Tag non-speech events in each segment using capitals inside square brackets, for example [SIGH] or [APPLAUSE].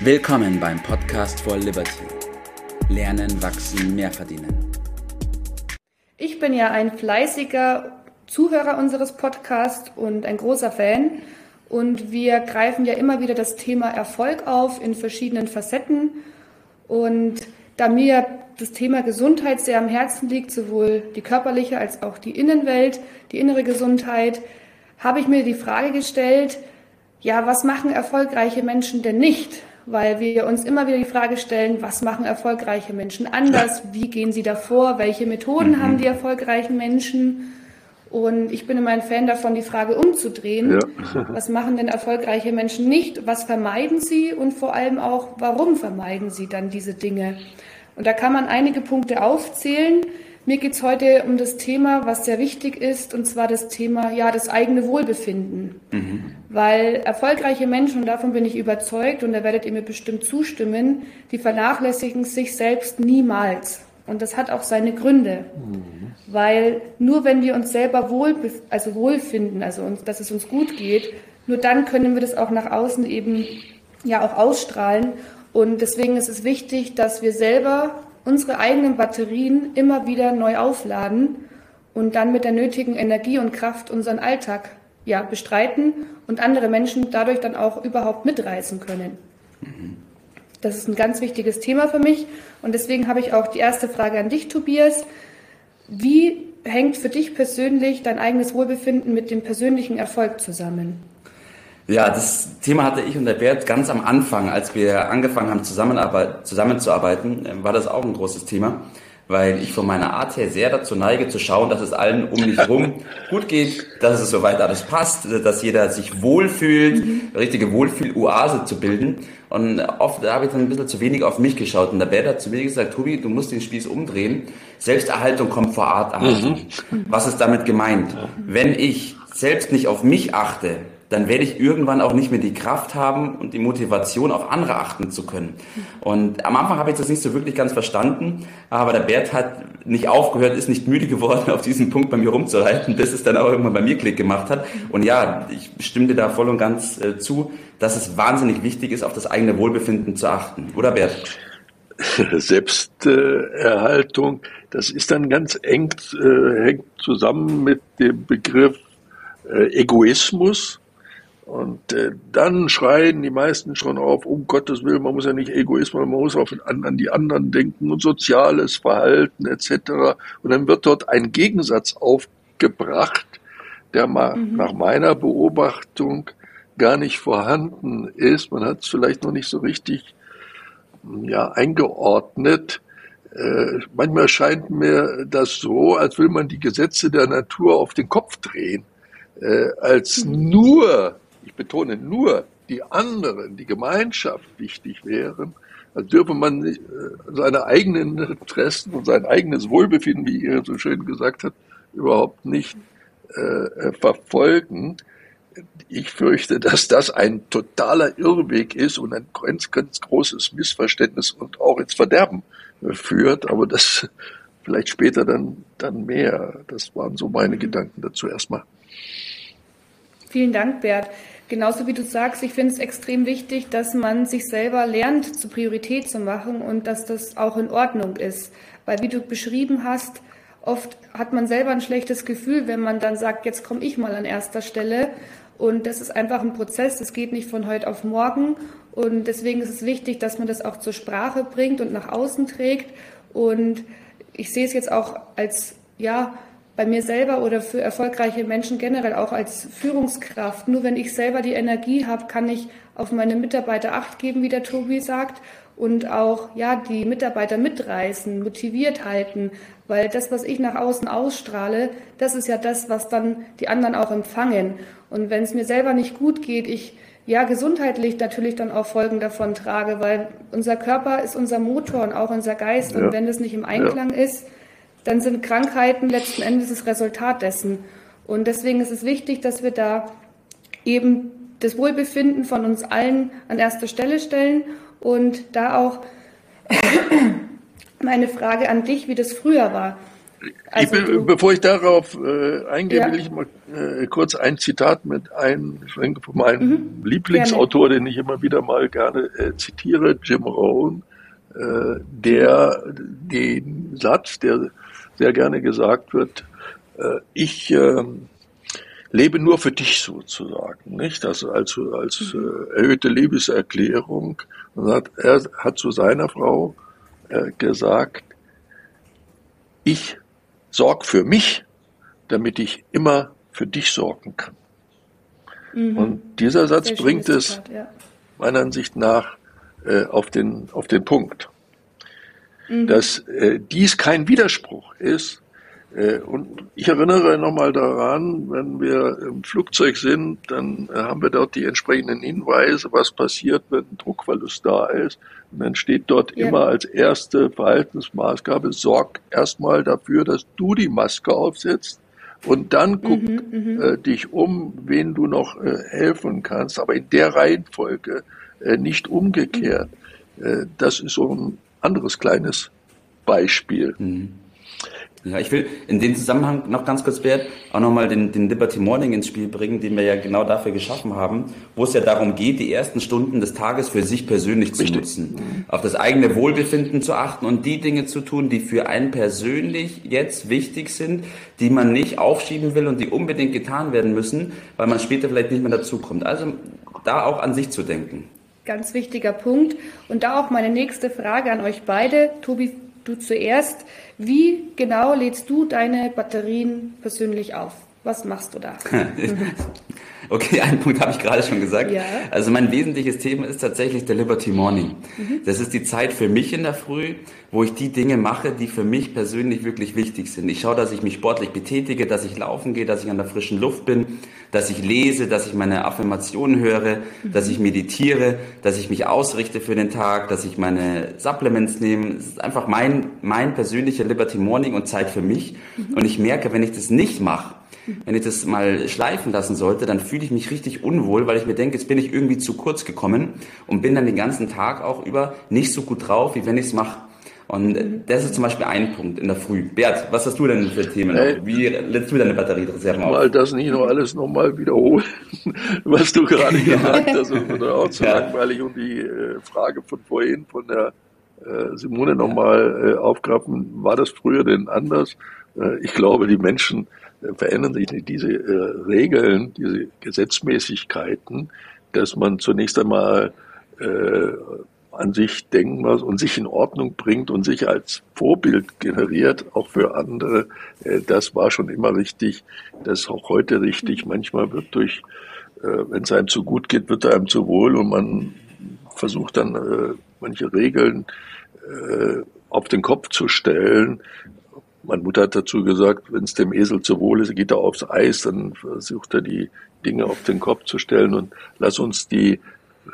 Willkommen beim Podcast for Liberty. Lernen, wachsen, mehr verdienen. Ich bin ja ein fleißiger Zuhörer unseres Podcasts und ein großer Fan. Und wir greifen ja immer wieder das Thema Erfolg auf in verschiedenen Facetten. Und da mir das Thema Gesundheit sehr am Herzen liegt, sowohl die körperliche als auch die Innenwelt, die innere Gesundheit, habe ich mir die Frage gestellt, ja, was machen erfolgreiche Menschen denn nicht? Weil wir uns immer wieder die Frage stellen, was machen erfolgreiche Menschen anders? Wie gehen sie davor? Welche Methoden mhm. haben die erfolgreichen Menschen? Und ich bin immer ein Fan davon, die Frage umzudrehen. Ja. [LAUGHS] was machen denn erfolgreiche Menschen nicht? Was vermeiden sie? Und vor allem auch, warum vermeiden sie dann diese Dinge? Und da kann man einige Punkte aufzählen. Mir geht es heute um das Thema, was sehr wichtig ist, und zwar das Thema, ja, das eigene Wohlbefinden. Mhm. Weil erfolgreiche Menschen, und davon bin ich überzeugt, und da werdet ihr mir bestimmt zustimmen, die vernachlässigen sich selbst niemals. Und das hat auch seine Gründe. Mhm. Weil nur wenn wir uns selber wohl, also wohlfinden, also uns, dass es uns gut geht, nur dann können wir das auch nach außen eben ja auch ausstrahlen. Und deswegen ist es wichtig, dass wir selber unsere eigenen Batterien immer wieder neu aufladen und dann mit der nötigen Energie und Kraft unseren Alltag ja, bestreiten und andere Menschen dadurch dann auch überhaupt mitreißen können. Das ist ein ganz wichtiges Thema für mich und deswegen habe ich auch die erste Frage an dich, Tobias. Wie hängt für dich persönlich dein eigenes Wohlbefinden mit dem persönlichen Erfolg zusammen? Ja, das Thema hatte ich und der Bert ganz am Anfang, als wir angefangen haben zusammenzuarbeiten, ähm, war das auch ein großes Thema, weil ich von meiner Art her sehr dazu neige zu schauen, dass es allen um mich [LAUGHS] herum gut geht, dass es soweit alles passt, dass jeder sich wohlfühlt, mhm. richtige Wohlfühl-Oase zu bilden. Und oft habe ich dann ein bisschen zu wenig auf mich geschaut. Und der Bert hat zu mir gesagt, Tobi, du musst den Spieß umdrehen. Selbsterhaltung kommt vor Art Mhm. Was ist damit gemeint? Wenn ich selbst nicht auf mich achte, dann werde ich irgendwann auch nicht mehr die Kraft haben und die Motivation, auf andere achten zu können. Und am Anfang habe ich das nicht so wirklich ganz verstanden, aber der Bert hat nicht aufgehört, ist nicht müde geworden, [LAUGHS] auf diesen Punkt bei mir rumzureiten, bis es dann auch irgendwann bei mir Klick gemacht hat. Und ja, ich stimme dir da voll und ganz äh, zu, dass es wahnsinnig wichtig ist, auf das eigene Wohlbefinden zu achten. Oder Bert? [LAUGHS] Selbsterhaltung, das ist dann ganz eng, äh, hängt zusammen mit dem Begriff äh, Egoismus und äh, dann schreien die meisten schon auf, um Gottes Willen, man muss ja nicht Egoismus, man muss auf an, an die anderen denken und soziales Verhalten etc. Und dann wird dort ein Gegensatz aufgebracht, der mal mhm. nach meiner Beobachtung gar nicht vorhanden ist. Man hat es vielleicht noch nicht so richtig ja, eingeordnet. Äh, manchmal scheint mir das so, als will man die Gesetze der Natur auf den Kopf drehen. Äh, als nur ich betone nur, die anderen, die Gemeinschaft wichtig wären, dann dürfe man äh, seine eigenen Interessen und sein eigenes Wohlbefinden, wie ihr so schön gesagt habt, überhaupt nicht äh, verfolgen. Ich fürchte, dass das ein totaler Irrweg ist und ein ganz, ganz großes Missverständnis und auch ins Verderben führt. Aber das vielleicht später dann, dann mehr. Das waren so meine Gedanken dazu erstmal. Vielen Dank, Bert. Genauso wie du sagst, ich finde es extrem wichtig, dass man sich selber lernt, zur Priorität zu machen und dass das auch in Ordnung ist. Weil wie du beschrieben hast, oft hat man selber ein schlechtes Gefühl, wenn man dann sagt, jetzt komme ich mal an erster Stelle. Und das ist einfach ein Prozess, das geht nicht von heute auf morgen. Und deswegen ist es wichtig, dass man das auch zur Sprache bringt und nach außen trägt. Und ich sehe es jetzt auch als, ja, bei mir selber oder für erfolgreiche Menschen generell auch als Führungskraft. Nur wenn ich selber die Energie habe, kann ich auf meine Mitarbeiter acht geben, wie der Tobi sagt, und auch ja die Mitarbeiter mitreißen, motiviert halten, weil das, was ich nach außen ausstrahle, das ist ja das, was dann die anderen auch empfangen. Und wenn es mir selber nicht gut geht, ich ja gesundheitlich natürlich dann auch Folgen davon trage, weil unser Körper ist unser Motor und auch unser Geist. Ja. Und wenn das nicht im Einklang ja. ist, dann sind Krankheiten letzten Endes das Resultat dessen. Und deswegen ist es wichtig, dass wir da eben das Wohlbefinden von uns allen an erster Stelle stellen und da auch [COUGHS] meine Frage an dich, wie das früher war. Also ich bin, bevor ich darauf äh, eingehe, ja. will ich mal äh, kurz ein Zitat mit einschränken von meinem mhm. Lieblingsautor, den ich immer wieder mal gerne äh, zitiere, Jim Rohn, äh, der den Satz, der sehr gerne gesagt wird, äh, ich ähm, lebe nur für dich sozusagen, nicht? Das als, als äh, erhöhte Liebeserklärung. Und hat, er hat zu seiner Frau äh, gesagt, ich sorg für mich, damit ich immer für dich sorgen kann. Mhm. Und dieser Satz Sehr bringt es Zitat, ja. meiner Ansicht nach äh, auf, den, auf den Punkt, mhm. dass äh, dies kein Widerspruch ist. Äh, und ich erinnere nochmal daran, wenn wir im Flugzeug sind, dann äh, haben wir dort die entsprechenden Hinweise, was passiert, wenn ein Druckverlust da ist. Und dann steht dort ja. immer als erste Verhaltensmaßgabe, sorg erstmal dafür, dass du die Maske aufsetzt und dann guck mhm, mhm, äh, dich um, wen du noch äh, helfen kannst, aber in der Reihenfolge, äh, nicht umgekehrt. Mhm. Äh, das ist so ein anderes kleines Beispiel. Mhm. Ja, ich will in dem Zusammenhang noch ganz kurz, Bert, auch nochmal den, den Liberty Morning ins Spiel bringen, den wir ja genau dafür geschaffen haben, wo es ja darum geht, die ersten Stunden des Tages für sich persönlich zu Richtig. nutzen, auf das eigene Wohlbefinden zu achten und die Dinge zu tun, die für einen persönlich jetzt wichtig sind, die man nicht aufschieben will und die unbedingt getan werden müssen, weil man später vielleicht nicht mehr dazukommt. Also da auch an sich zu denken. Ganz wichtiger Punkt. Und da auch meine nächste Frage an euch beide. Tobi, du zuerst. Wie genau lädst du deine Batterien persönlich auf? Was machst du da? [LAUGHS] okay, einen Punkt habe ich gerade schon gesagt. Ja. Also mein wesentliches Thema ist tatsächlich der Liberty Morning. Mhm. Das ist die Zeit für mich in der Früh, wo ich die Dinge mache, die für mich persönlich wirklich wichtig sind. Ich schaue, dass ich mich sportlich betätige, dass ich laufen gehe, dass ich an der frischen Luft bin, dass ich lese, dass ich meine Affirmationen höre, mhm. dass ich meditiere, dass ich mich ausrichte für den Tag, dass ich meine Supplements nehme. Es ist einfach mein, mein persönlicher Liberty Morning und Zeit für mich. Mhm. Und ich merke, wenn ich das nicht mache, wenn ich das mal schleifen lassen sollte, dann fühle ich mich richtig unwohl, weil ich mir denke, jetzt bin ich irgendwie zu kurz gekommen und bin dann den ganzen Tag auch über nicht so gut drauf, wie wenn ich es mache. Und das ist zum Beispiel ein Punkt in der Früh. Bert, was hast du denn für Themen? Hey, Wie lädst du deine Batteriereserven auf? Mal das nicht noch alles nochmal wiederholen, [LAUGHS] was du gerade gesagt hast. Das wird auch zu ja. langweilig. Und die äh, Frage von vorhin von der äh, Simone nochmal äh, aufgreifen, war das früher denn anders? Äh, ich glaube, die Menschen verändern sich diese äh, Regeln, diese Gesetzmäßigkeiten, dass man zunächst einmal äh, an sich denken muss und sich in Ordnung bringt und sich als Vorbild generiert, auch für andere. Äh, das war schon immer richtig. Das ist auch heute richtig. Manchmal wird durch, äh, wenn es einem zu gut geht, wird einem zu wohl und man versucht dann äh, manche Regeln auf den Kopf zu stellen, meine Mutter hat dazu gesagt, wenn es dem Esel zu wohl ist, geht er aufs Eis, dann versucht er die Dinge auf den Kopf zu stellen und lass uns die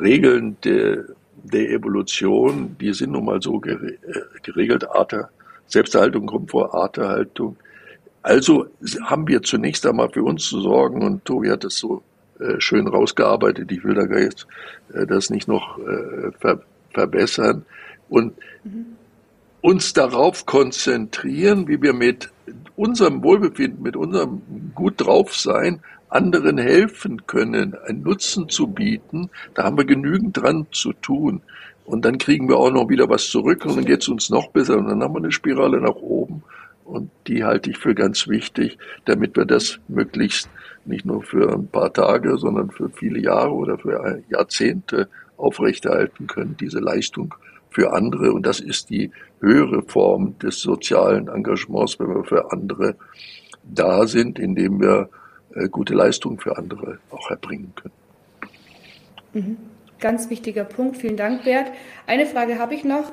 Regeln der, der Evolution, die sind nun mal so äh, geregelt, Arter, Selbsterhaltung kommt vor Arterhaltung. Also haben wir zunächst einmal für uns zu sorgen und Tobi hat das so äh, schön rausgearbeitet. Ich will da jetzt äh, das nicht noch ver verbessern. Und mhm uns darauf konzentrieren, wie wir mit unserem Wohlbefinden, mit unserem gut drauf sein, anderen helfen können, einen Nutzen zu bieten, da haben wir genügend dran zu tun. Und dann kriegen wir auch noch wieder was zurück und dann geht es uns noch besser und dann haben wir eine Spirale nach oben. Und die halte ich für ganz wichtig, damit wir das möglichst nicht nur für ein paar Tage, sondern für viele Jahre oder für Jahrzehnte aufrechterhalten können, diese Leistung für andere. Und das ist die höhere Form des sozialen Engagements, wenn wir für andere da sind, indem wir äh, gute Leistungen für andere auch erbringen können. Mhm. Ganz wichtiger Punkt. Vielen Dank, Bert. Eine Frage habe ich noch.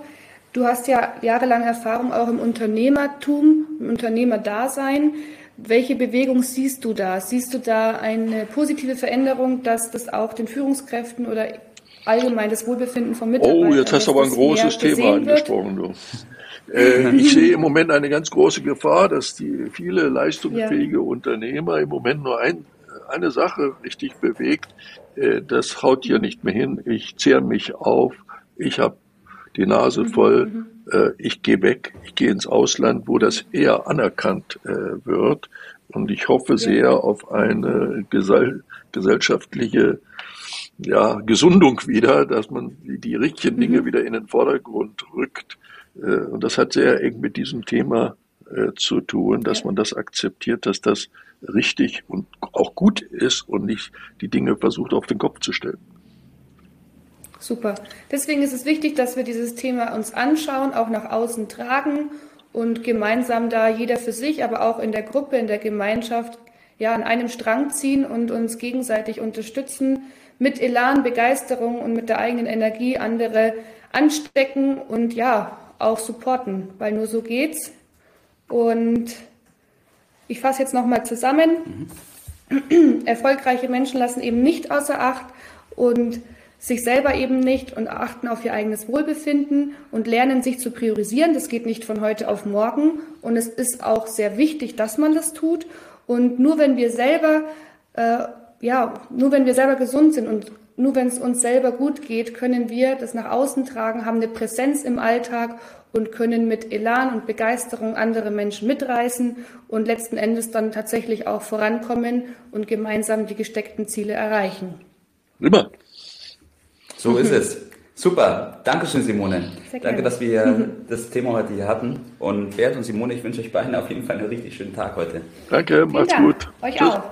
Du hast ja jahrelange Erfahrung auch im Unternehmertum, im Unternehmerdasein. Welche Bewegung siehst du da? Siehst du da eine positive Veränderung, dass das auch den Führungskräften oder allgemein das Wohlbefinden von Mitarbeitern. Oh, jetzt hast du aber ein großes Thema angesprochen, du. Äh, ich sehe im Moment eine ganz große Gefahr, dass die viele leistungsfähige ja. Unternehmer im Moment nur ein, eine Sache richtig bewegt. Äh, das haut hier nicht mehr hin. Ich zehre mich auf. Ich habe die Nase mhm. voll, mhm. äh, ich gehe weg, ich gehe ins Ausland, wo das eher anerkannt äh, wird. Und ich hoffe ja. sehr auf eine gesell gesellschaftliche ja, Gesundung wieder, dass man die richtigen Dinge mhm. wieder in den Vordergrund rückt. Äh, und das hat sehr eng mit diesem Thema äh, zu tun, dass man das akzeptiert, dass das richtig und auch gut ist und nicht die Dinge versucht auf den Kopf zu stellen. Super. Deswegen ist es wichtig, dass wir dieses Thema uns anschauen, auch nach außen tragen und gemeinsam da jeder für sich, aber auch in der Gruppe, in der Gemeinschaft, ja, an einem Strang ziehen und uns gegenseitig unterstützen, mit Elan, Begeisterung und mit der eigenen Energie andere anstecken und ja, auch supporten, weil nur so geht's. Und ich fasse jetzt nochmal zusammen. Mhm. Erfolgreiche Menschen lassen eben nicht außer Acht und sich selber eben nicht und achten auf ihr eigenes Wohlbefinden und lernen sich zu priorisieren. Das geht nicht von heute auf morgen und es ist auch sehr wichtig, dass man das tut. Und nur wenn wir selber, äh, ja, nur wenn wir selber gesund sind und nur wenn es uns selber gut geht, können wir das nach außen tragen, haben eine Präsenz im Alltag und können mit Elan und Begeisterung andere Menschen mitreißen und letzten Endes dann tatsächlich auch vorankommen und gemeinsam die gesteckten Ziele erreichen. Immer. So ist es. Super. Dankeschön, Simone. Danke, dass wir [LAUGHS] das Thema heute hier hatten. Und Bert und Simone, ich wünsche euch beiden auf jeden Fall einen richtig schönen Tag heute. Danke, macht's gut. Euch Tschüss. auch.